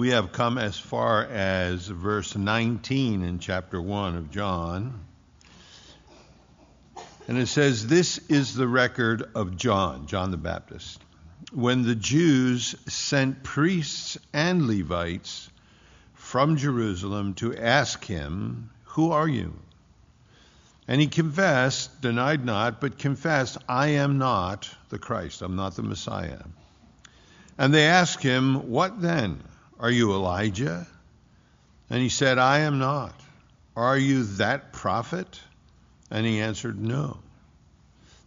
We have come as far as verse 19 in chapter 1 of John. And it says, This is the record of John, John the Baptist. When the Jews sent priests and Levites from Jerusalem to ask him, Who are you? And he confessed, denied not, but confessed, I am not the Christ, I'm not the Messiah. And they asked him, What then? Are you Elijah? And he said, I am not. Are you that prophet? And he answered, No.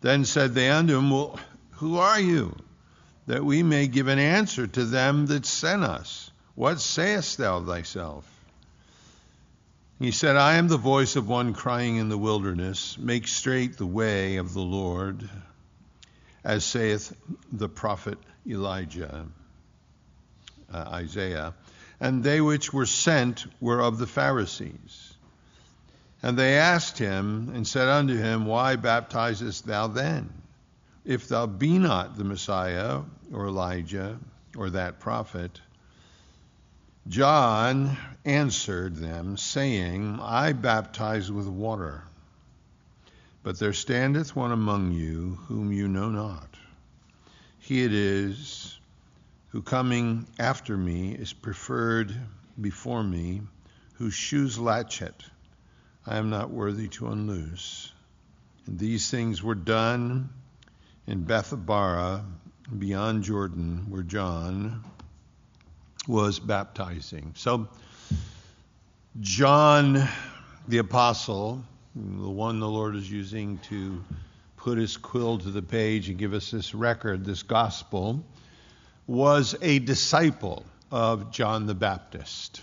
Then said they unto him, Well, who are you? That we may give an answer to them that sent us. What sayest thou of thyself? He said, I am the voice of one crying in the wilderness, Make straight the way of the Lord, as saith the prophet Elijah uh, Isaiah, and they which were sent were of the Pharisees. And they asked him and said unto him, Why baptizest thou then? If thou be not the Messiah, or Elijah, or that prophet. John answered them, saying, I baptize with water, but there standeth one among you whom you know not. He it is who coming after me is preferred before me, whose shoes latchet I am not worthy to unloose. And these things were done in Bethabara, beyond Jordan, where John was baptizing. So, John the Apostle, the one the Lord is using to put his quill to the page and give us this record, this gospel, was a disciple of John the Baptist,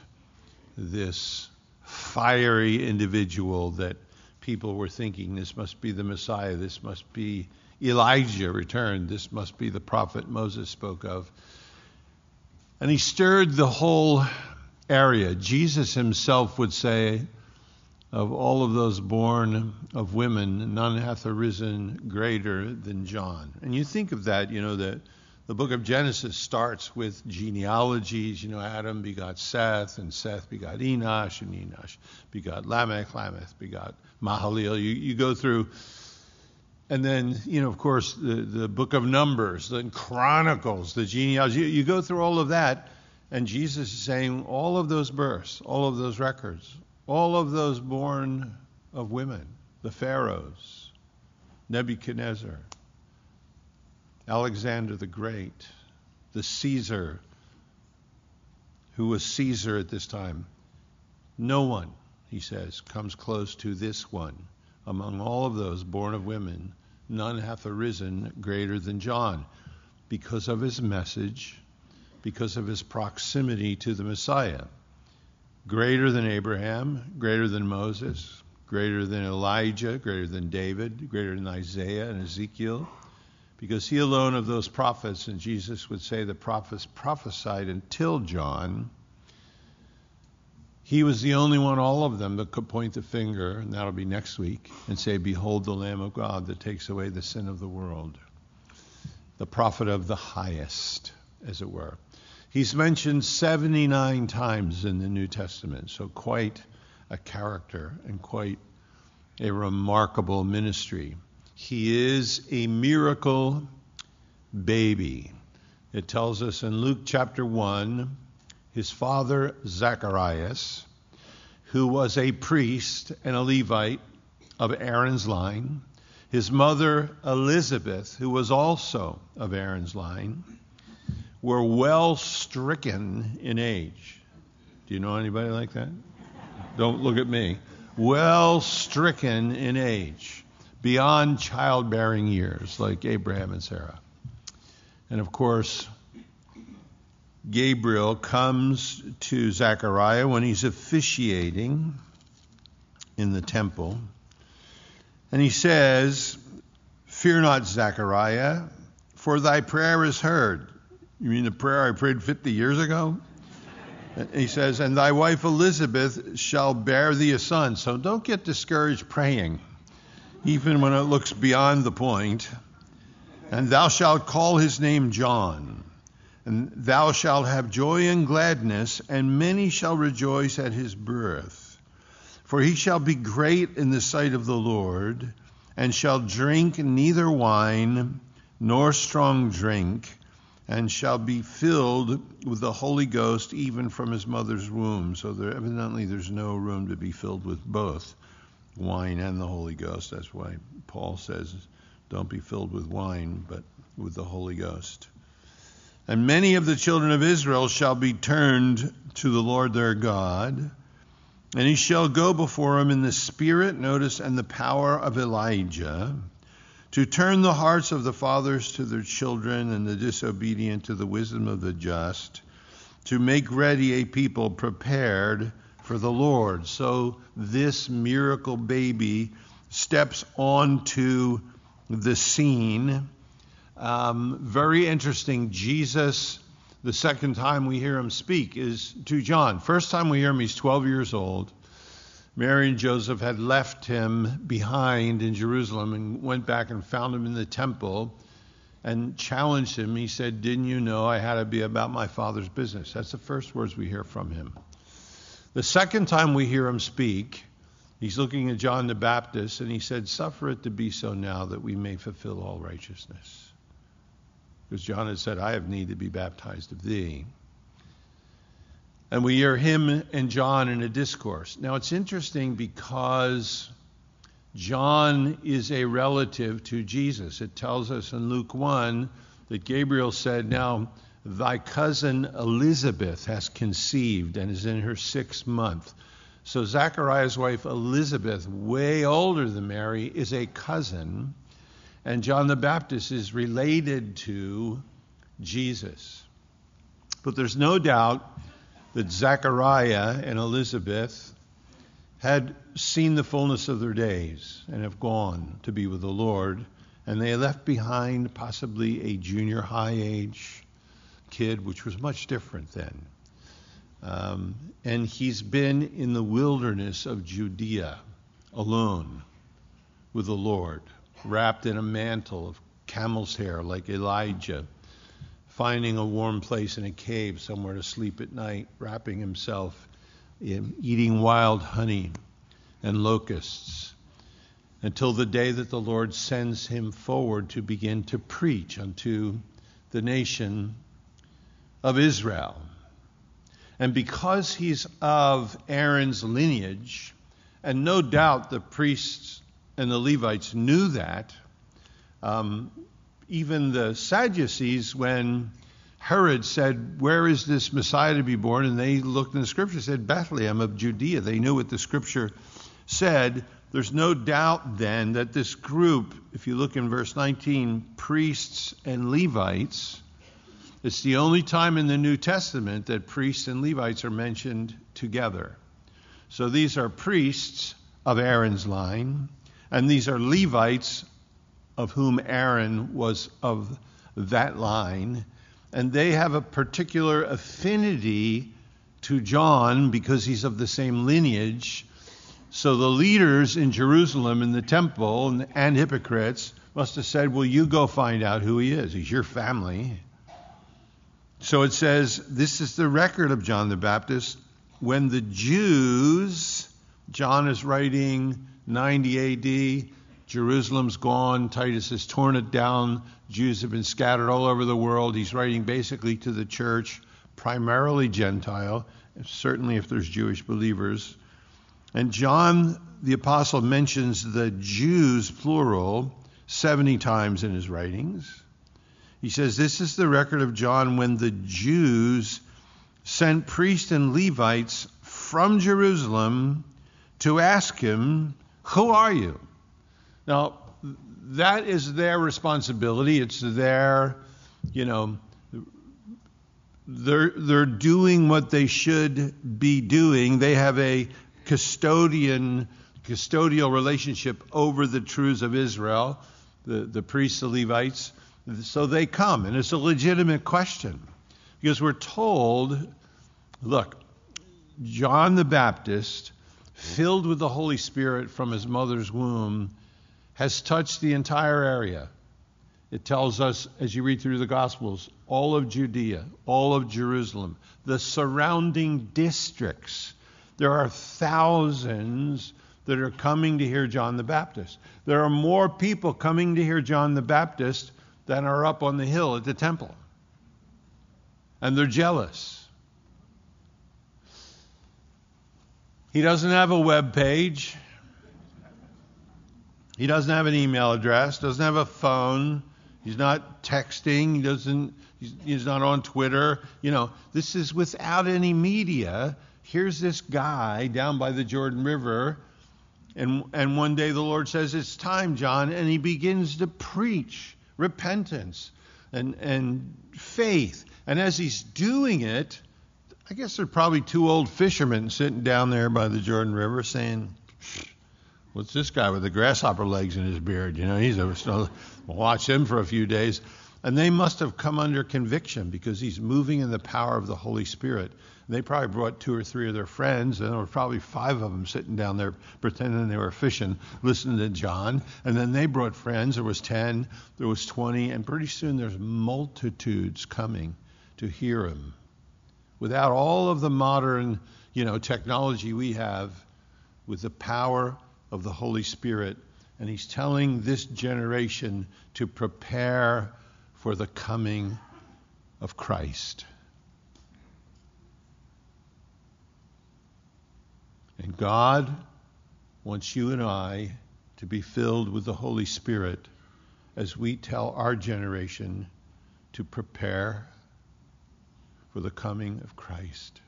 this fiery individual that people were thinking this must be the Messiah, this must be Elijah returned, this must be the prophet Moses spoke of. And he stirred the whole area. Jesus himself would say, of all of those born of women, none hath arisen greater than John. And you think of that, you know, that the book of Genesis starts with genealogies. You know, Adam begot Seth, and Seth begot Enosh, and Enosh begot Lamech, Lamech begot Mahalalel. You, you go through, and then, you know, of course, the, the book of Numbers, then Chronicles, the genealogy. You, you go through all of that, and Jesus is saying all of those births, all of those records, all of those born of women, the pharaohs, Nebuchadnezzar, Alexander the Great, the Caesar, who was Caesar at this time. No one, he says, comes close to this one. Among all of those born of women, none hath arisen greater than John, because of his message, because of his proximity to the Messiah. Greater than Abraham, greater than Moses, greater than Elijah, greater than David, greater than Isaiah and Ezekiel because he alone of those prophets, and Jesus would say the prophets prophesied until John, he was the only one, all of them, that could point the finger, and that'll be next week, and say, Behold the Lamb of God that takes away the sin of the world. The prophet of the highest, as it were. He's mentioned 79 times in the New Testament, so quite a character and quite a remarkable ministry. He is a miracle baby. It tells us in Luke chapter 1 his father Zacharias, who was a priest and a Levite of Aaron's line, his mother Elizabeth, who was also of Aaron's line, were well stricken in age. Do you know anybody like that? Don't look at me. Well stricken in age beyond childbearing years, like Abraham and Sarah. And of course, Gabriel comes to Zechariah when he's officiating in the temple. And he says, Fear not, Zechariah, for thy prayer is heard. You mean the prayer I prayed 50 years ago? he says, And thy wife Elizabeth shall bear thee a son. So don't get discouraged praying even when it looks beyond the point. And thou shalt call his name John. And thou shalt have joy and gladness, and many shall rejoice at his birth. For he shall be great in the sight of the Lord, and shall drink neither wine nor strong drink, and shall be filled with the Holy Ghost even from his mother's womb. So there, evidently there's no room to be filled with both wine and the Holy Ghost. That's why Paul says, don't be filled with wine, but with the Holy Ghost. And many of the children of Israel shall be turned to the Lord their God, and he shall go before him in the spirit, notice, and the power of Elijah, to turn the hearts of the fathers to their children, and the disobedient to the wisdom of the just, to make ready a people prepared for the Lord. So this miracle baby steps onto the scene um, very interesting. Jesus, the second time we hear him speak is to John. First time we hear him, he's 12 years old. Mary and Joseph had left him behind in Jerusalem and went back and found him in the temple and challenged him. He said, Didn't you know I had to be about my father's business? That's the first words we hear from him. The second time we hear him speak, he's looking at John the Baptist and he said, Suffer it to be so now that we may fulfill all righteousness because John had said, I have need to be baptized of thee. And we hear him and John in a discourse. Now it's interesting because John is a relative to Jesus. It tells us in Luke 1 that Gabriel said, Now thy cousin Elizabeth has conceived and is in her sixth month. So Zachariah's wife Elizabeth, way older than Mary, is a cousin. And John the Baptist is related to Jesus. But there's no doubt that Zechariah and Elizabeth had seen the fullness of their days and have gone to be with the Lord. And they left behind possibly a junior high age kid, which was much different then. Um, and he's been in the wilderness of Judea alone with the Lord wrapped in a mantle of camel's hair like Elijah, finding a warm place in a cave somewhere to sleep at night, wrapping himself in eating wild honey and locusts until the day that the Lord sends him forward to begin to preach unto the nation of Israel. And because he's of Aaron's lineage, and no doubt the priests and the Levites knew that. Um, even the Sadducees, when Herod said, Where is this Messiah to be born? And they looked in the scripture, said, Bethlehem of Judea. They knew what the scripture said. There's no doubt then that this group, if you look in verse 19, priests and Levites, it's the only time in the New Testament that priests and Levites are mentioned together. So these are priests of Aaron's line. And these are Levites, of whom Aaron was of that line. And they have a particular affinity to John because he's of the same lineage. So the leaders in Jerusalem in the temple and, and hypocrites must have said, Well, you go find out who he is. He's your family. So it says, This is the record of John the Baptist. When the Jews, John is writing 90 AD. Jerusalem's gone. Titus has torn it down. Jews have been scattered all over the world. He's writing basically to the church, primarily Gentile, certainly if there's Jewish believers. And John the Apostle mentions the Jews, plural, 70 times in his writings. He says, This is the record of John when the Jews sent priests and Levites from Jerusalem to ask him who are you? Now, that is their responsibility. It's their, you know, they're, they're doing what they should be doing. They have a custodian, custodial relationship over the truths of Israel, the, the priests, the Levites. So they come, and it's a legitimate question because we're told look, John the Baptist filled with the Holy Spirit from his mother's womb, has touched the entire area. It tells us, as you read through the Gospels, all of Judea, all of Jerusalem, the surrounding districts. There are thousands that are coming to hear John the Baptist. There are more people coming to hear John the Baptist than are up on the hill at the temple. And they're jealous. He doesn't have a web page. He doesn't have an email address, doesn't have a phone. He's not texting. He doesn't. He's, he's, not on Twitter. You know, this is without any media. Here's this guy down by the Jordan River, and and one day the Lord says, "It's time, John," and he begins to preach repentance and and faith. And as he's doing it, I guess there are probably two old fishermen sitting down there by the Jordan River saying, What's this guy with the grasshopper legs in his beard? You know, he's a, watch him for a few days. And they must have come under conviction because he's moving in the power of the Holy Spirit. And they probably brought two or three of their friends, and there were probably five of them sitting down there pretending they were fishing, listening to John. And then they brought friends. There was 10, there was 20, and pretty soon there's multitudes coming to hear him. Without all of the modern, you know, technology we have, with the power of the Holy Spirit, and he's telling this generation to prepare for the coming of Christ. And God wants you and I to be filled with the Holy Spirit as we tell our generation to prepare for the coming of Christ.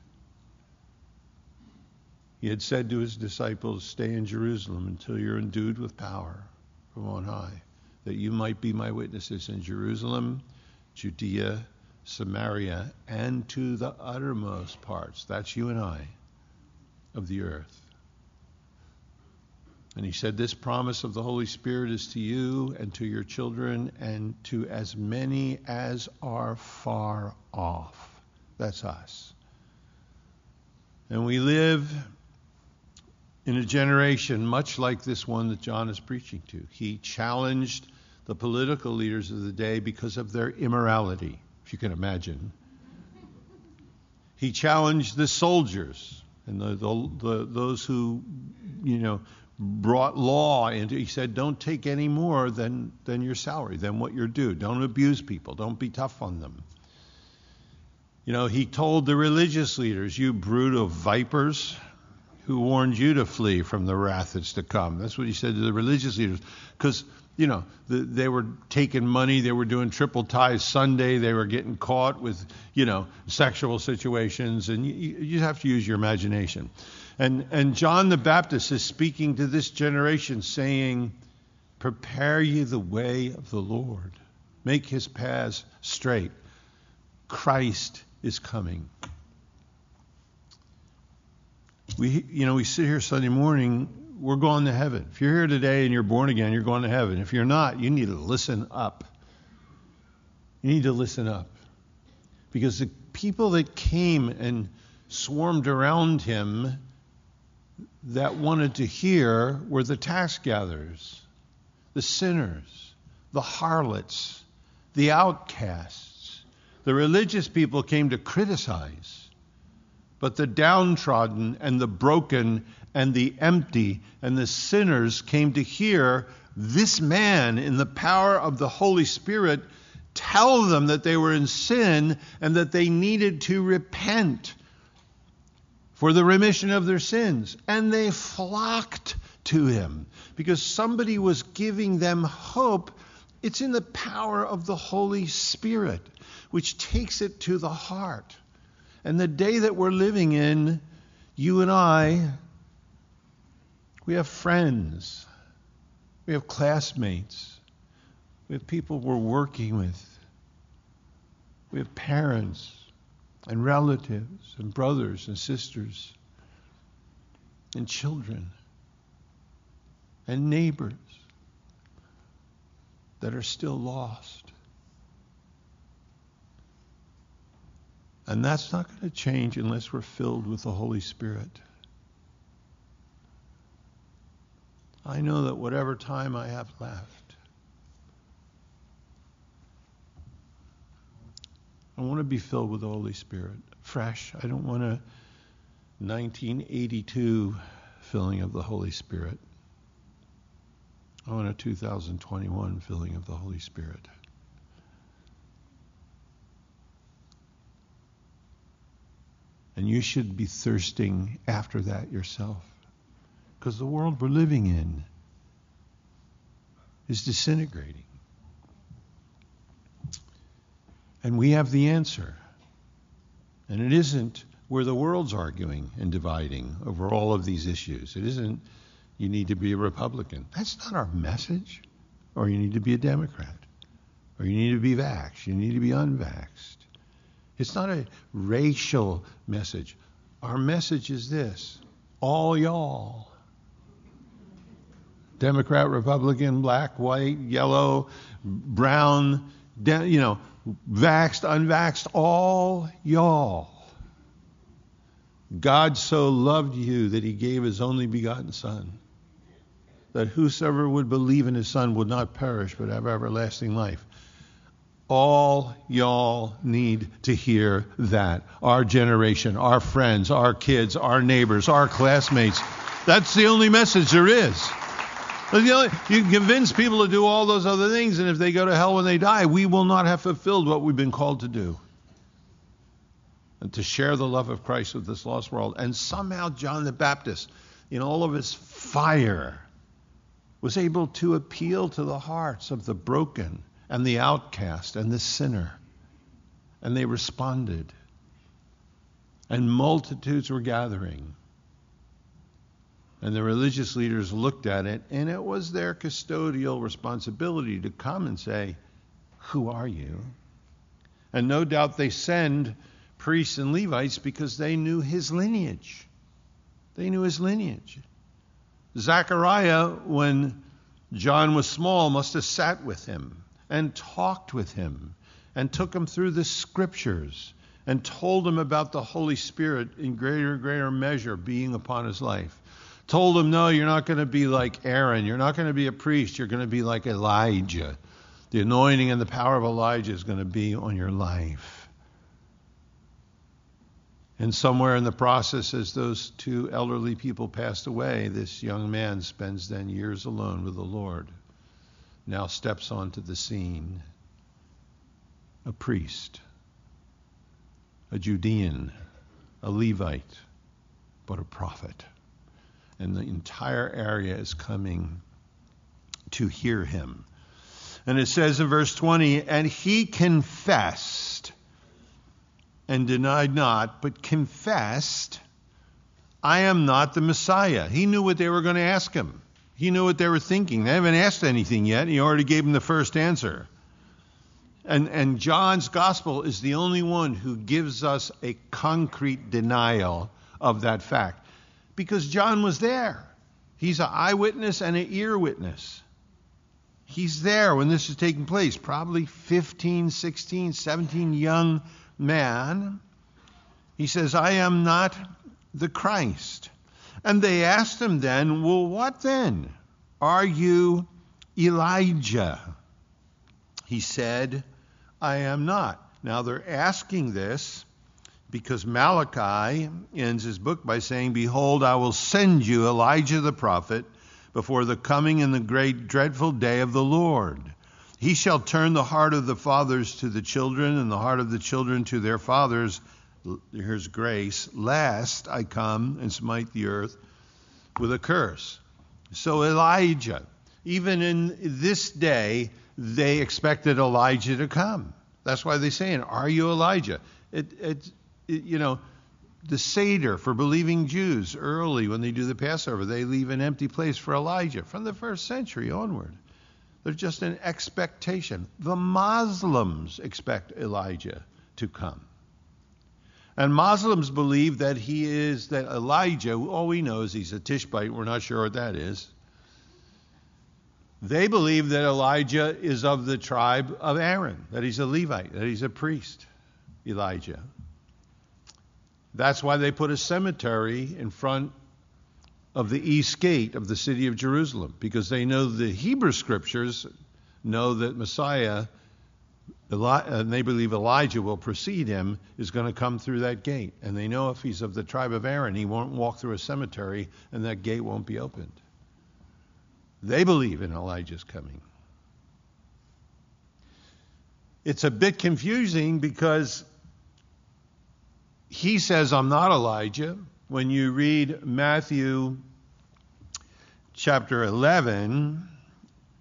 He had said to his disciples, Stay in Jerusalem until you're endued with power from on high, that you might be my witnesses in Jerusalem, Judea, Samaria, and to the uttermost parts. That's you and I of the earth. And he said, This promise of the Holy Spirit is to you and to your children and to as many as are far off. That's us. And we live in a generation much like this one that John is preaching to. He challenged the political leaders of the day because of their immorality, if you can imagine. He challenged the soldiers and the, the, the, those who, you know, brought law into. He said, "Don't take any more than than your salary, than what you're due. Don't abuse people. Don't be tough on them." You know, he told the religious leaders, "You brood of vipers." who warned you to flee from the wrath that's to come. That's what he said to the religious leaders. Because, you know, the, they were taking money, they were doing triple ties Sunday, they were getting caught with, you know, sexual situations, and you, you have to use your imagination. And, and John the Baptist is speaking to this generation saying, Prepare ye the way of the Lord, make his paths straight. Christ is coming we, you know, we sit here Sunday morning, we're going to heaven. If you're here today and you're born again, you're going to heaven. If you're not, you need to listen up. You need to listen up. Because the people that came and swarmed around him that wanted to hear were the tax gatherers, the sinners, the harlots, the outcasts. The religious people came to criticize but the downtrodden and the broken and the empty and the sinners came to hear this man in the power of the Holy Spirit tell them that they were in sin and that they needed to repent for the remission of their sins. And they flocked to him because somebody was giving them hope. It's in the power of the Holy Spirit, which takes it to the heart. And the day that we're living in, you and I, we have friends, we have classmates, we have people we're working with, we have parents and relatives and brothers and sisters and children and neighbors that are still lost. And that's not going to change unless we're filled with the Holy Spirit. I know that whatever time I have left, I want to be filled with the Holy Spirit, fresh. I don't want a 1982 filling of the Holy Spirit. I want a 2021 filling of the Holy Spirit. And you should be thirsting after that yourself. Because the world we're living in is disintegrating. And we have the answer. And it isn't where the world's arguing and dividing over all of these issues. It isn't you need to be a Republican. That's not our message. Or you need to be a Democrat. Or you need to be vaxxed. You need to be unvaxxed. It's not a racial message. Our message is this all y'all. Democrat, Republican, black, white, yellow, brown, you know, vaxxed, unvaxxed, all y'all. God so loved you that he gave his only begotten Son, that whosoever would believe in his Son would not perish but have everlasting life. All y'all need to hear that. Our generation, our friends, our kids, our neighbors, our classmates. That's the only message there is. You can convince people to do all those other things, and if they go to hell when they die, we will not have fulfilled what we've been called to do. And to share the love of Christ with this lost world. And somehow John the Baptist, in all of his fire, was able to appeal to the hearts of the broken and the outcast and the sinner. And they responded. And multitudes were gathering. And the religious leaders looked at it, and it was their custodial responsibility to come and say, Who are you? And no doubt they send priests and Levites because they knew his lineage. They knew his lineage. Zechariah, when John was small, must have sat with him and talked with him and took him through the scriptures and told him about the Holy Spirit in greater and greater measure being upon his life told him, No, you're not going to be like Aaron. You're not going to be a priest. You're going to be like Elijah. The anointing and the power of Elijah is going to be on your life. And somewhere in the process, as those two elderly people passed away, this young man spends then years alone with the Lord. Now steps onto the scene a priest, a Judean, a Levite, but a prophet and the entire area is coming to hear him. And it says in verse 20, and he confessed and denied not, but confessed, I am not the Messiah. He knew what they were going to ask him. He knew what they were thinking. They haven't asked anything yet. He already gave them the first answer. And, and John's gospel is the only one who gives us a concrete denial of that fact because John was there. He's an eyewitness and an ear witness. He's there when this is taking place, probably 15, 16, 17 young man. He says, I am not the Christ. And they asked him then, Well, what then? Are you Elijah? He said, I am not. Now they're asking this because Malachi ends his book by saying, Behold, I will send you Elijah the prophet before the coming and the great dreadful day of the Lord. He shall turn the heart of the fathers to the children, and the heart of the children to their fathers. Here's grace, lest I come and smite the earth with a curse. So Elijah, even in this day, they expected Elijah to come. That's why they're saying, Are you Elijah? It, it, you know, the Seder for believing Jews early when they do the Passover, they leave an empty place for Elijah from the first century onward. There's just an expectation. The Muslims expect Elijah to come. And Muslims believe that he is, that Elijah, all we know is he's a Tishbite, we're not sure what that is. They believe that Elijah is of the tribe of Aaron, that he's a Levite, that he's a priest, Elijah. That's why they put a cemetery in front of the east gate of the city of Jerusalem, because they know the Hebrew scriptures know that Messiah uh, and they believe Elijah will precede him, is going to come through that gate. And they know if he's of the tribe of Aaron, he won't walk through a cemetery and that gate won't be opened. They believe in Elijah's coming. It's a bit confusing because he says, I'm not Elijah. When you read Matthew chapter 11,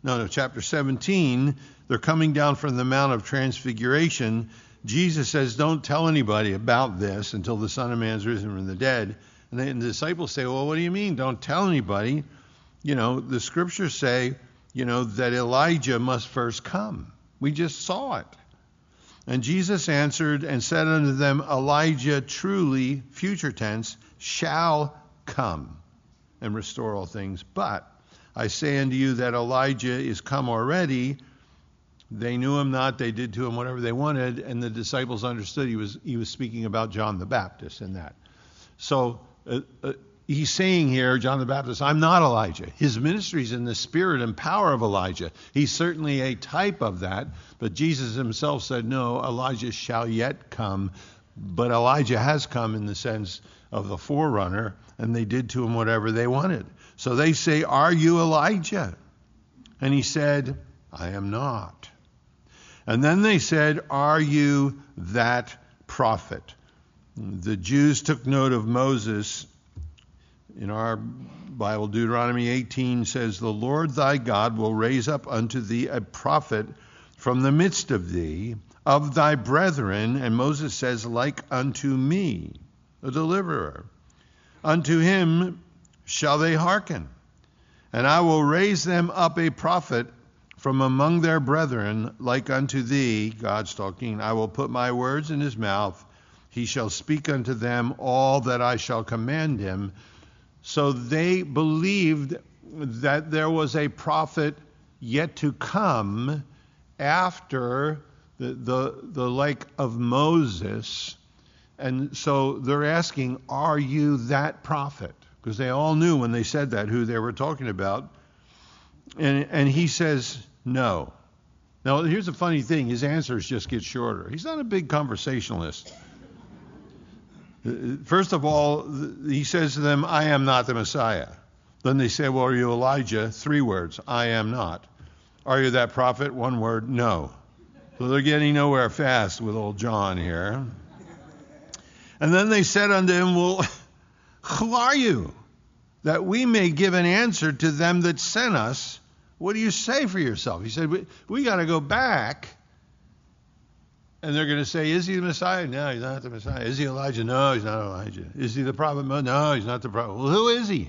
no, no, chapter 17, they're coming down from the Mount of Transfiguration. Jesus says, Don't tell anybody about this until the Son of Man Man's risen from the dead. And then the disciples say, Well, what do you mean? Don't tell anybody. You know, the scriptures say, you know, that Elijah must first come. We just saw it. And Jesus answered and said unto them, Elijah truly, future tense, shall come and restore all things. But I say unto you that Elijah is come already. They knew him not, they did to him whatever they wanted, and the disciples understood he was he was speaking about John the Baptist in that. So uh, uh, he's saying here, John the Baptist, I'm not Elijah. His ministry is in the spirit and power of Elijah. He's certainly a type of that, but Jesus himself said, No, Elijah shall yet come. But Elijah has come in the sense of the forerunner, and they did to him whatever they wanted. So they say, Are you Elijah? And he said, I am not. And then they said, Are you that prophet? The Jews took note of Moses. In our Bible, Deuteronomy 18 says, The Lord thy God will raise up unto thee a prophet from the midst of thee, of thy brethren, and Moses says, like unto me, a deliverer. Unto him shall they hearken. And I will raise them up a prophet from among their brethren, like unto thee, God's talking. I will put my words in his mouth. He shall speak unto them all that I shall command him. So they believed that there was a prophet yet to come after the, the, the like of Moses. And so they're asking, Are you that prophet? because they all knew when they said that who they were talking about. And, and he says, no. Now, here's the funny thing his answers just get shorter. He's not a big conversationalist. First of all, he says to them, I am not the Messiah. Then they say, Well, are you Elijah? Three words, I am not. Are you that prophet? One word, no. So they're getting nowhere fast with old John here. And then they said unto him, Well, who are you? That we may give an answer to them that sent us. What do you say for yourself? He said, We, we got to go back. And they're going to say, Is he the Messiah? No, he's not the Messiah. Is he Elijah? No, he's not Elijah. Is he the prophet? No, he's not the prophet. Well, who is he?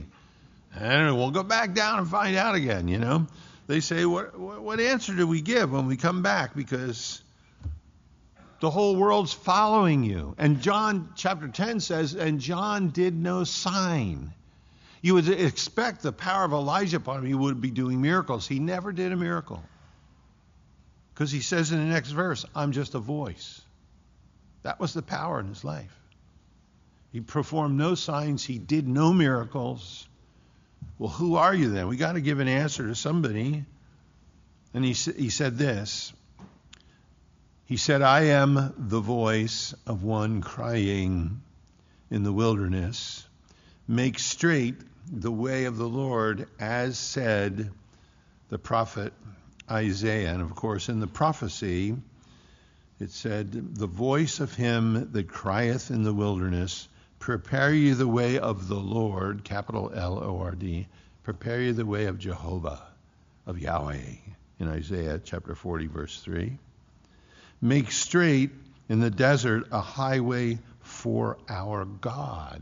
And we'll go back down and find out again, you know. They say, what, what answer do we give when we come back? Because the whole world's following you. And John chapter 10 says, And John did no sign. You would expect the power of Elijah upon him, he would be doing miracles. He never did a miracle. Because he says in the next verse, I'm just a voice. That was the power in his life. He performed no signs, he did no miracles. Well, who are you then? We got to give an answer to somebody. And he, he said this he said, I am the voice of one crying in the wilderness, make straight the way of the Lord, as said the prophet Isaiah. And of course, in the prophecy, it said, The voice of him that crieth in the wilderness, prepare ye the way of the Lord, capital L O R D, prepare ye the way of Jehovah, of Yahweh, in Isaiah chapter 40, verse 3. Make straight in the desert a highway for our God.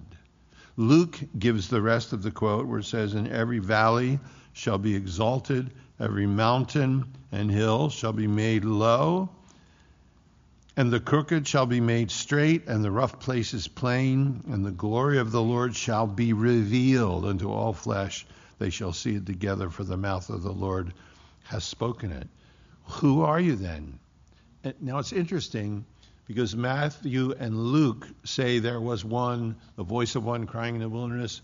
Luke gives the rest of the quote where it says, In every valley shall be exalted, every mountain and hill shall be made low, and the crooked shall be made straight, and the rough places plain, and the glory of the Lord shall be revealed unto all flesh. They shall see it together, for the mouth of the Lord has spoken it. Who are you then? Now it's interesting because Matthew and Luke say there was one, the voice of one crying in the wilderness.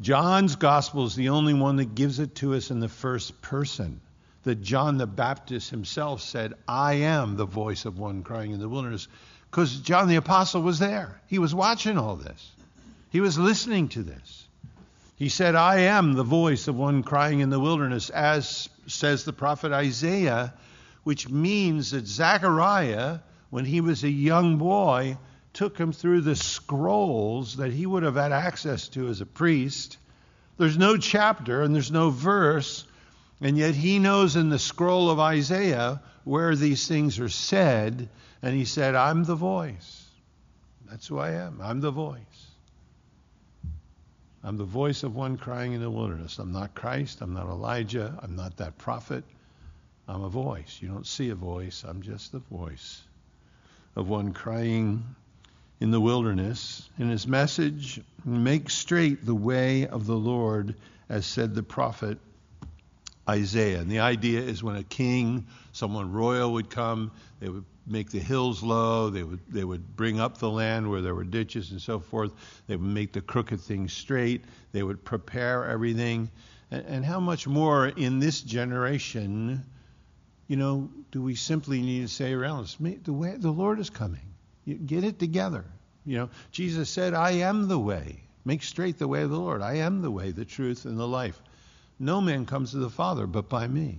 John's gospel is the only one that gives it to us in the first person. that John the Baptist himself said, I am the voice of one crying in the wilderness, because John the Apostle was there. He was watching all this, he was listening to this. He said, I am the voice of one crying in the wilderness, as says the prophet Isaiah, which means that Zechariah, when he was a young boy, took him through the scrolls that he would have had access to as a priest. There's no chapter and there's no verse, and yet he knows in the scroll of Isaiah where these things are said, and he said, I'm the voice. That's who I am. I'm the voice. I'm the voice of one crying in the wilderness. I'm not Christ. I'm not Elijah. I'm not that prophet. I'm a voice. You don't see a voice. I'm just the voice of one crying in the wilderness. In his message, make straight the way of the Lord, as said the prophet Isaiah. And the idea is when a king, someone royal would come, they would make the hills low, they would, they would bring up the land where there were ditches and so forth, they would make the crooked things straight, they would prepare everything. And, and how much more in this generation, you know, do we simply need to say around us, the way the Lord is coming. Get it together. You know, Jesus said, I am the way. Make straight the way of the Lord. I am the way, the truth, and the life. No man comes to the Father but by me.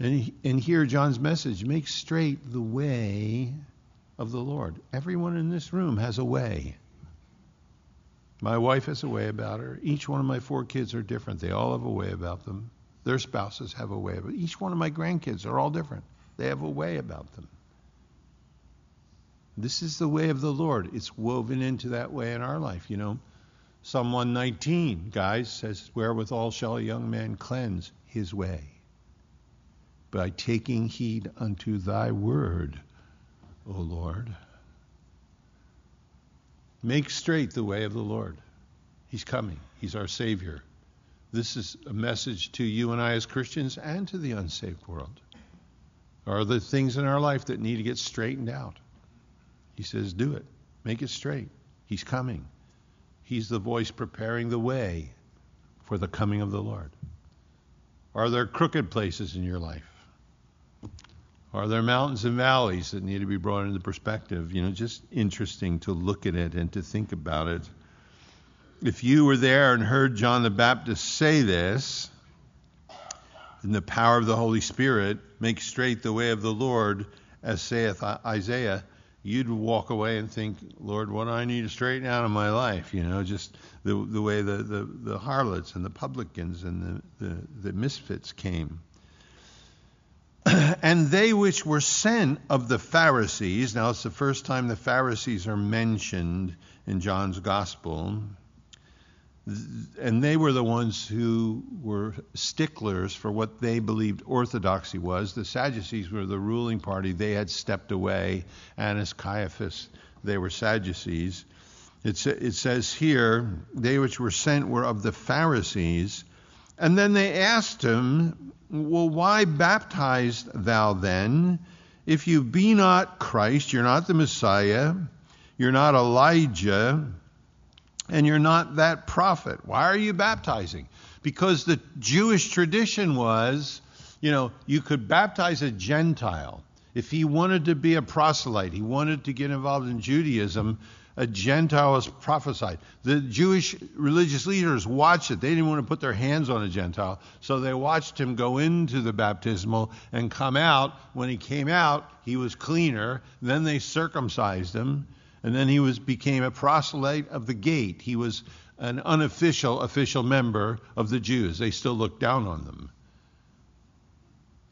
And, and here, John's message make straight the way of the Lord. Everyone in this room has a way. My wife has a way about her. Each one of my four kids are different. They all have a way about them. Their spouses have a way about Each one of my grandkids are all different. They have a way about them. This is the way of the Lord. It's woven into that way in our life, you know. Psalm 119, guys, says, Wherewithal shall a young man cleanse his way? By taking heed unto thy word, O Lord. Make straight the way of the Lord. He's coming, He's our Savior. This is a message to you and I as Christians and to the unsaved world. Are there things in our life that need to get straightened out? He says, Do it. Make it straight. He's coming. He's the voice preparing the way for the coming of the Lord. Are there crooked places in your life? Are there mountains and valleys that need to be brought into perspective? You know, just interesting to look at it and to think about it. If you were there and heard John the Baptist say this, in the power of the Holy Spirit, make straight the way of the Lord, as saith Isaiah, you'd walk away and think, Lord, what do I need to straighten out in my life? You know, just the, the way the, the, the harlots and the publicans and the, the, the misfits came. and they which were sent of the Pharisees, now it's the first time the Pharisees are mentioned in John's Gospel and they were the ones who were sticklers for what they believed orthodoxy was. The Sadducees were the ruling party. They had stepped away. Annas, Caiaphas, they were Sadducees. It, it says here, they which were sent were of the Pharisees. And then they asked him, Well, why baptized thou then? If you be not Christ, you're not the Messiah, you're not Elijah and you're not that prophet. Why are you baptizing? Because the Jewish tradition was, you know, you could baptize a Gentile. If he wanted to be a proselyte, he wanted to get involved in Judaism, a Gentile was prophesied. The Jewish religious leaders watched it. They didn't want to put their hands on a Gentile, so they watched him go into the baptismal and come out. When he came out, he was cleaner. Then they circumcised him and then he was became a proselyte of the gate. He was an unofficial official member of the Jews. They still looked down on them.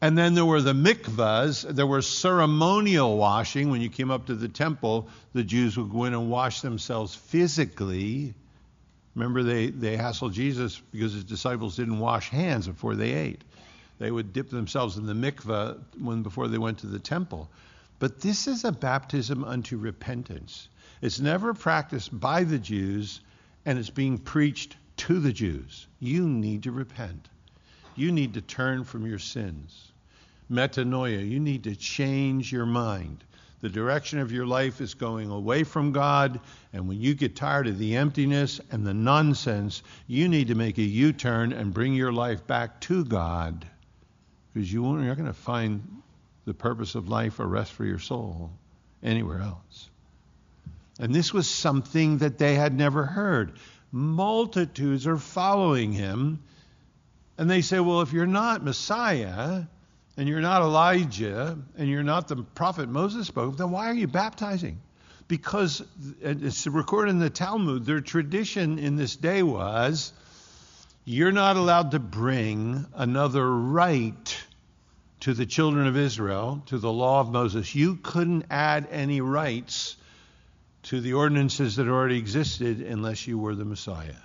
And then there were the mikvahs. There were ceremonial washing. When you came up to the temple, the Jews would go in and wash themselves physically. Remember, they, they hassled Jesus because his disciples didn't wash hands before they ate. They would dip themselves in the mikvah when, before they went to the temple. But this is a baptism unto repentance. It's never practiced by the Jews, and it's being preached to the Jews. You need to repent. You need to turn from your sins. Metanoia, you need to change your mind. The direction of your life is going away from God, and when you get tired of the emptiness and the nonsense, you need to make a U turn and bring your life back to God because you you're not going to find the purpose of life or rest for your soul anywhere else. And this was something that they had never heard. Multitudes are following him, and they say, Well, if you're not Messiah, and you're not Elijah, and you're not the prophet Moses spoke, then why are you baptizing? Because it's recorded in the Talmud, their tradition in this day was you're not allowed to bring another rite to the children of Israel, to the law of Moses. You couldn't add any rights to the ordinances that already existed unless you were the Messiah.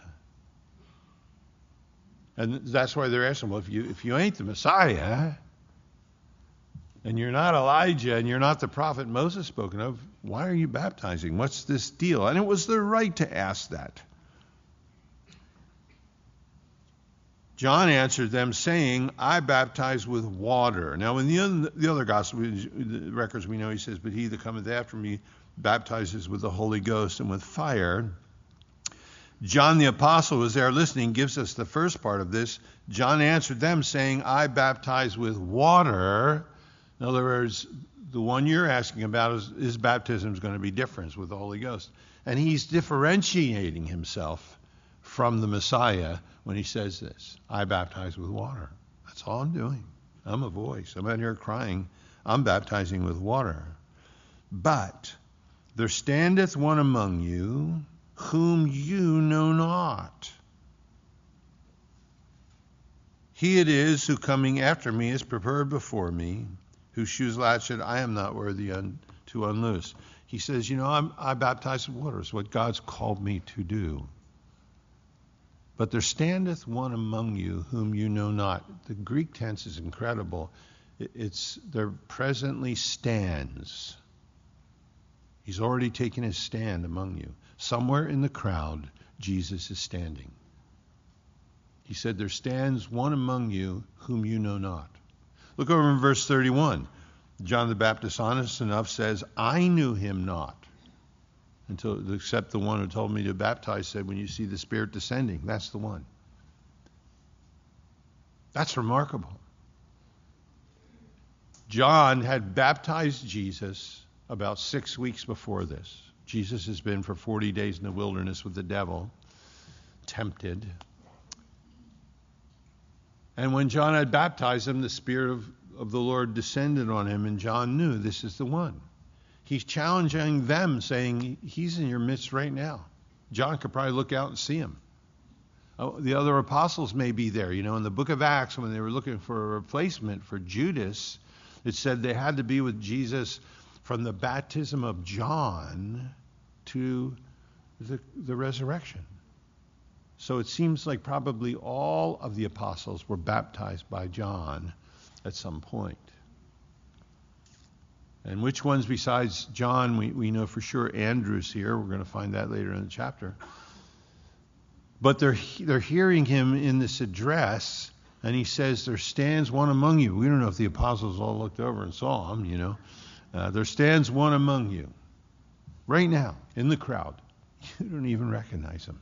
And that's why they're asking, well, if you, if you ain't the Messiah, and you're not Elijah, and you're not the prophet Moses spoken of, why are you baptizing? What's this deal? And it was their right to ask that. John answered them, saying, I baptize with water. Now, in the, the other gospel the records, we know he says, But he that cometh after me baptizes with the Holy Ghost and with fire. John the Apostle was there listening, gives us the first part of this. John answered them, saying, I baptize with water. In other words, the one you're asking about is his baptism is going to be different with the Holy Ghost. And he's differentiating himself from the Messiah when he says this I baptize with water. That's all I'm doing. I'm a voice. I'm out here crying. I'm baptizing with water. But there standeth one among you whom you know not. He it is who coming after me is prepared before me, whose shoes latchet I am not worthy un, to unloose. He says, You know, I'm, I baptize with water. It's what God's called me to do. But there standeth one among you whom you know not. The Greek tense is incredible. It's there presently stands. He's already taken his stand among you. Somewhere in the crowd, Jesus is standing. He said, There stands one among you whom you know not. Look over in verse 31. John the Baptist, honest enough, says, I knew him not until except the one who told me to baptize said, when you see the Spirit descending, that's the one. That's remarkable. John had baptized Jesus about six weeks before this. Jesus has been for 40 days in the wilderness with the devil, tempted. And when John had baptized him, the Spirit of, of the Lord descended on him, and John knew this is the one. He's challenging them, saying, He's in your midst right now. John could probably look out and see him. Oh, the other apostles may be there. You know, in the book of Acts, when they were looking for a replacement for Judas, it said they had to be with Jesus from the baptism of John to the, the resurrection. So it seems like probably all of the apostles were baptized by John at some point. And which ones besides John, we, we know for sure Andrew's here. We're going to find that later in the chapter. But they're, they're hearing him in this address, and he says, There stands one among you. We don't know if the apostles all looked over and saw him, you know. Uh, there stands one among you right now in the crowd. You don't even recognize him.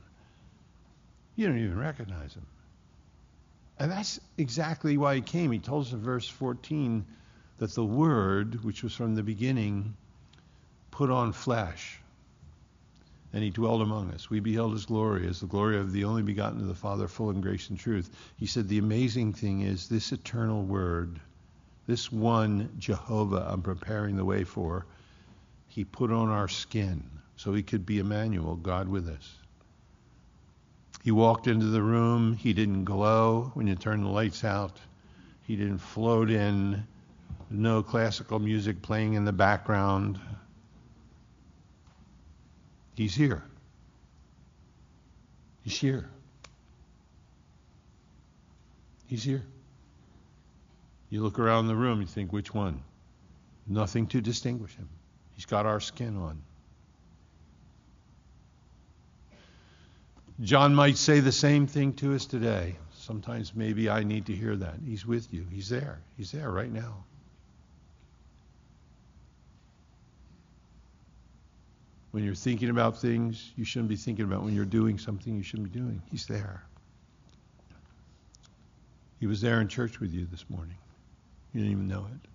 You don't even recognize him. And that's exactly why he came. He told us in verse 14 that the Word, which was from the beginning, put on flesh, and he dwelled among us. We beheld his glory as the glory of the only begotten of the Father, full in grace and truth. He said, The amazing thing is this eternal Word, this one Jehovah I'm preparing the way for, he put on our skin so he could be Emmanuel, God with us. He walked into the room. He didn't glow when you turned the lights out. He didn't float in no classical music playing in the background. He's here. He's here. He's here. You look around the room, you think, which one? Nothing to distinguish him. He's got our skin on. John might say the same thing to us today. Sometimes maybe I need to hear that. He's with you. He's there. He's there right now. When you're thinking about things you shouldn't be thinking about, when you're doing something you shouldn't be doing, He's there. He was there in church with you this morning. You didn't even know it.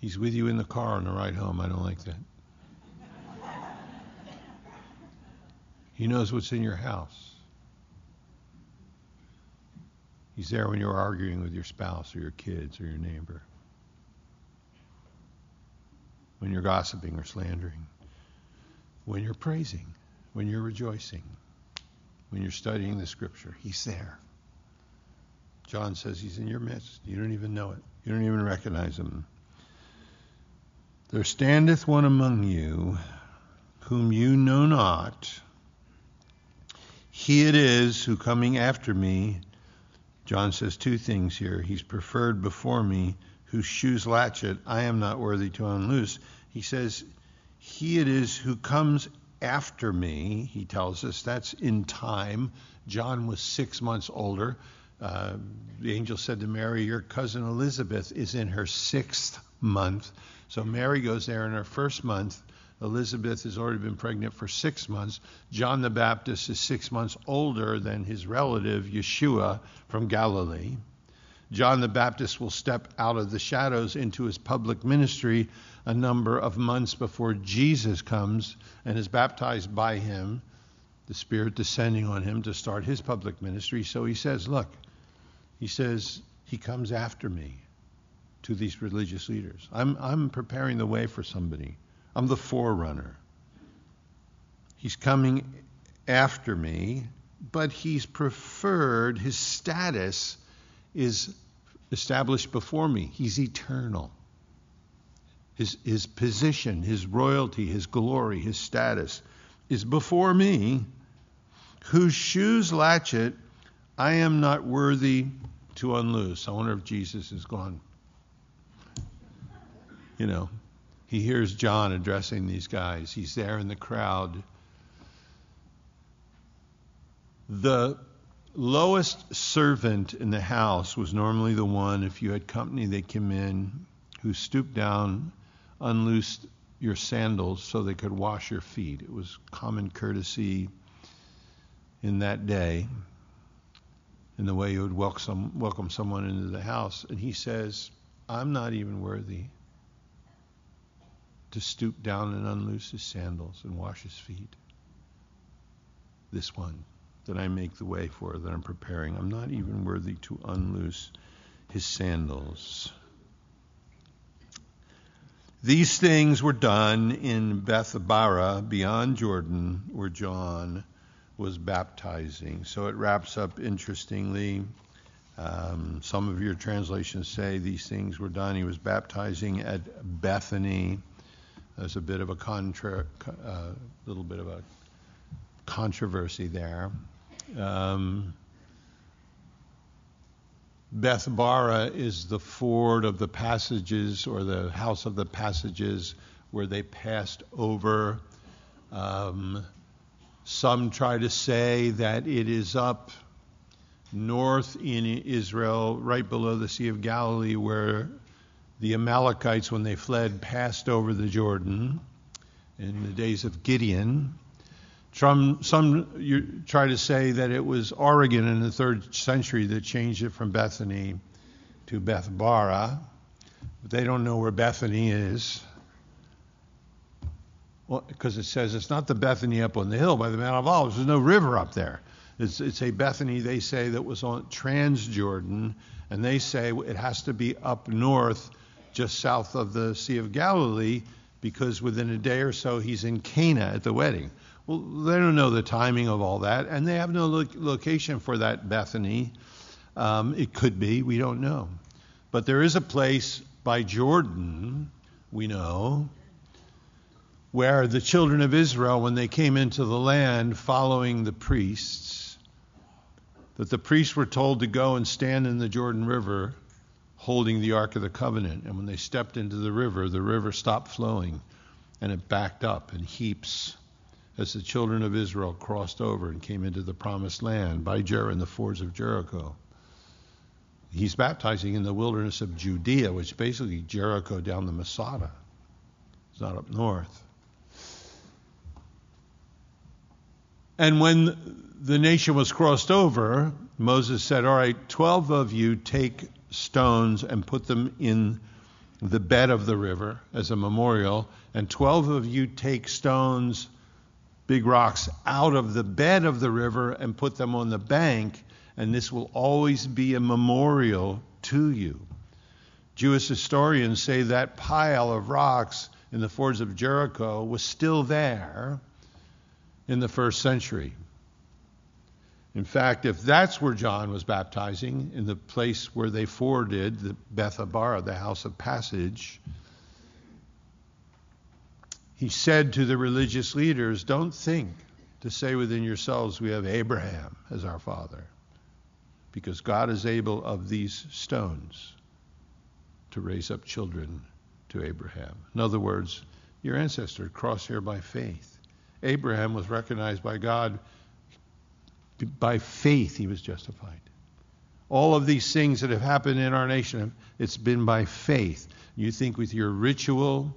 He's with you in the car on the ride home. I don't like that. He knows what's in your house. He's there when you're arguing with your spouse or your kids or your neighbor. When you're gossiping or slandering. When you're praising. When you're rejoicing. When you're studying the scripture. He's there. John says he's in your midst. You don't even know it. You don't even recognize him. There standeth one among you whom you know not. He it is who coming after me, John says two things here. He's preferred before me, whose shoes latchet I am not worthy to unloose. He says, He it is who comes after me, he tells us. That's in time. John was six months older. Uh, the angel said to Mary, Your cousin Elizabeth is in her sixth month. So Mary goes there in her first month. Elizabeth has already been pregnant for six months. John the Baptist is six months older than his relative, Yeshua, from Galilee. John the Baptist will step out of the shadows into his public ministry a number of months before Jesus comes and is baptized by him, the Spirit descending on him to start his public ministry. So he says, Look, he says, He comes after me to these religious leaders. I'm, I'm preparing the way for somebody. I'm the forerunner. He's coming after me, but he's preferred, his status is established before me. He's eternal. His, his position, his royalty, his glory, his status is before me, whose shoes latchet I am not worthy to unloose. I wonder if Jesus is gone you know, he hears John addressing these guys. He's there in the crowd. The lowest servant in the house was normally the one, if you had company, they came in, who stooped down, unloosed your sandals so they could wash your feet. It was common courtesy in that day in the way you would welcome, welcome someone into the house. And he says, I'm not even worthy to stoop down and unloose his sandals and wash his feet. This one that I make the way for, that I'm preparing, I'm not even worthy to unloose his sandals. These things were done in Bethabara, beyond Jordan, where John was baptizing. So it wraps up interestingly. Um, some of your translations say these things were done. He was baptizing at Bethany. There's a bit of a contra, uh, little bit of a controversy there. Um, is the ford of the passages or the house of the passages where they passed over. Um, some try to say that it is up north in Israel, right below the Sea of Galilee, where the Amalekites, when they fled, passed over the Jordan in the days of Gideon. Some, try to say that it was Origen in the third century that changed it from Bethany to Bethabara. But they don't know where Bethany is. Well, because it says it's not the Bethany up on the hill by the Mount of Olives. There's no river up there. It's, it's a Bethany, they say, that was on Transjordan, and they say it has to be up north just south of the Sea of Galilee because within a day or so he's in Cana at the wedding. Well, they don't know the timing of all that, and they have no lo- location for that Bethany. Um, it could be, we don't know. But there is a place by Jordan, we know, where the children of Israel, when they came into the land following the priests, that the priests were told to go and stand in the Jordan River holding the Ark of the Covenant. And when they stepped into the river, the river stopped flowing and it backed up in heaps as the children of Israel crossed over and came into the promised land by Jer and the fords of Jericho. He's baptizing in the wilderness of Judea, which is basically Jericho down the Masada. It's not up north. And when the nation was crossed over, Moses said, All right, 12 of you take stones and put them in the bed of the river as a memorial, and 12 of you take stones, big rocks, out of the bed of the river and put them on the bank, and this will always be a memorial to you. Jewish historians say that pile of rocks in the fords of Jericho was still there in the first century. In fact, if that's where John was baptizing, in the place where they forded the Bethabara, the house of passage, he said to the religious leaders, Don't think to say within yourselves, We have Abraham as our father, because God is able of these stones to raise up children to Abraham. In other words, your ancestor crossed here by faith. Abraham was recognized by God by faith he was justified. All of these things that have happened in our nation, it's been by faith. You think with your ritual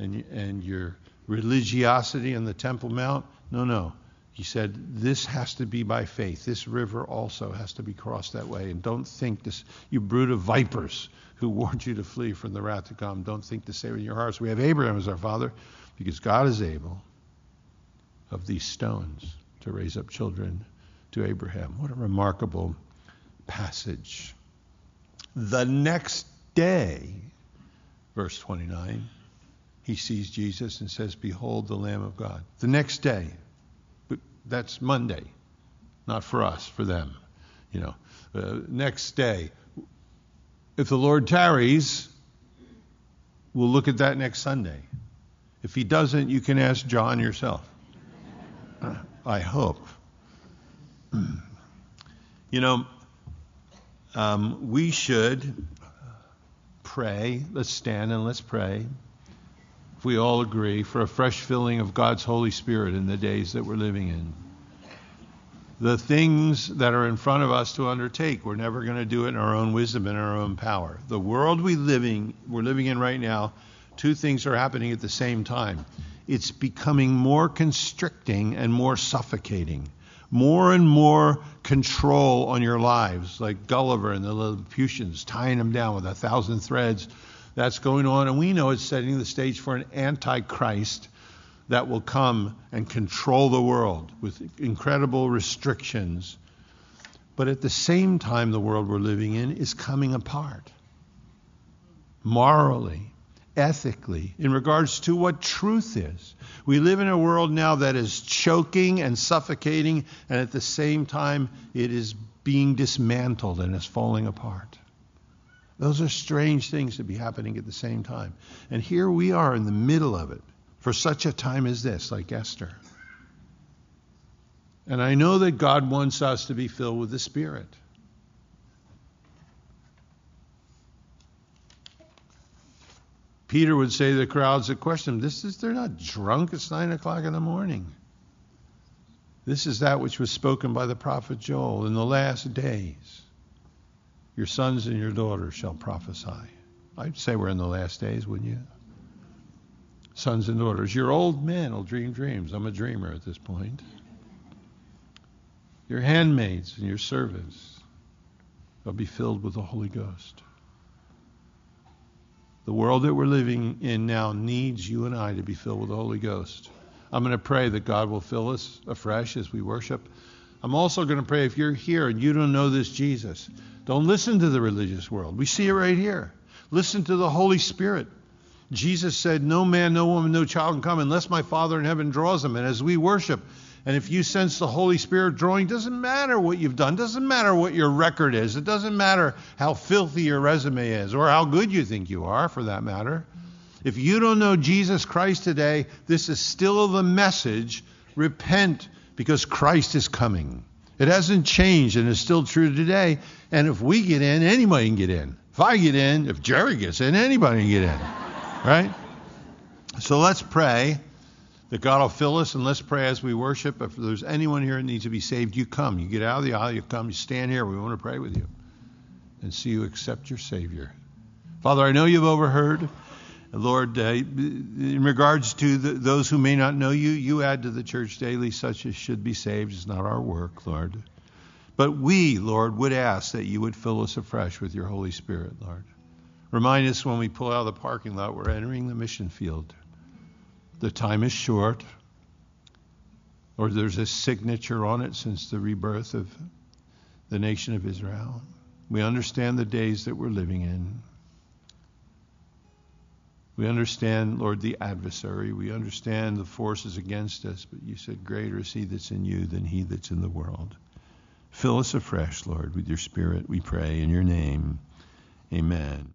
and, and your religiosity on the Temple Mount? No, no. He said, This has to be by faith. This river also has to be crossed that way. And don't think this, you brood of vipers who warned you to flee from the wrath to come. Don't think to say in your hearts, We have Abraham as our father, because God is able of these stones to raise up children to Abraham. What a remarkable passage. The next day, verse 29, he sees Jesus and says, Behold the Lamb of God. The next day, that's Monday, not for us, for them. You know, uh, next day. If the Lord tarries, we'll look at that next Sunday. If he doesn't, you can ask John yourself. I hope. You know, um, we should pray. Let's stand and let's pray. If we all agree, for a fresh filling of God's Holy Spirit in the days that we're living in. The things that are in front of us to undertake, we're never going to do it in our own wisdom and our own power. The world we living we're living in right now, two things are happening at the same time. It's becoming more constricting and more suffocating more and more control on your lives, like Gulliver and the Lilliputians tying them down with a thousand threads. That's going on, and we know it's setting the stage for an antichrist that will come and control the world with incredible restrictions. But at the same time, the world we're living in is coming apart morally, ethically, in regards to what truth is. We live in a world now that is choking and suffocating, and at the same time, it is being dismantled and is falling apart. Those are strange things to be happening at the same time. And here we are in the middle of it for such a time as this, like Esther. And I know that God wants us to be filled with the Spirit. Peter would say to the crowds that question him, this is, they're not drunk. It's nine o'clock in the morning. This is that which was spoken by the prophet Joel in the last days. Your sons and your daughters shall prophesy. I'd say we're in the last days, wouldn't you? Sons and daughters. Your old men will dream dreams. I'm a dreamer at this point. Your handmaids and your servants will be filled with the Holy Ghost. The world that we're living in now needs you and I to be filled with the Holy Ghost. I'm going to pray that God will fill us afresh as we worship. I'm also going to pray if you're here and you don't know this Jesus, don't listen to the religious world. We see it right here. Listen to the Holy Spirit. Jesus said, No man, no woman, no child can come unless my Father in heaven draws them. And as we worship, and if you sense the Holy Spirit drawing, doesn't matter what you've done, doesn't matter what your record is, it doesn't matter how filthy your resume is, or how good you think you are, for that matter. If you don't know Jesus Christ today, this is still the message repent because Christ is coming. It hasn't changed and is still true today. And if we get in, anybody can get in. If I get in, if Jerry gets in, anybody can get in. Right? So let's pray that God will fill us, and let's pray as we worship. If there's anyone here that needs to be saved, you come. You get out of the aisle, you come, you stand here. We want to pray with you and see you accept your Savior. Father, I know you've overheard. Lord, uh, in regards to the, those who may not know you, you add to the church daily such as should be saved. It's not our work, Lord. But we, Lord, would ask that you would fill us afresh with your Holy Spirit, Lord. Remind us when we pull out of the parking lot, we're entering the mission field. The time is short, or there's a signature on it since the rebirth of the nation of Israel. We understand the days that we're living in. We understand, Lord, the adversary. We understand the forces against us, but you said, Greater is he that's in you than he that's in the world. Fill us afresh, Lord, with your Spirit, we pray, in your name. Amen.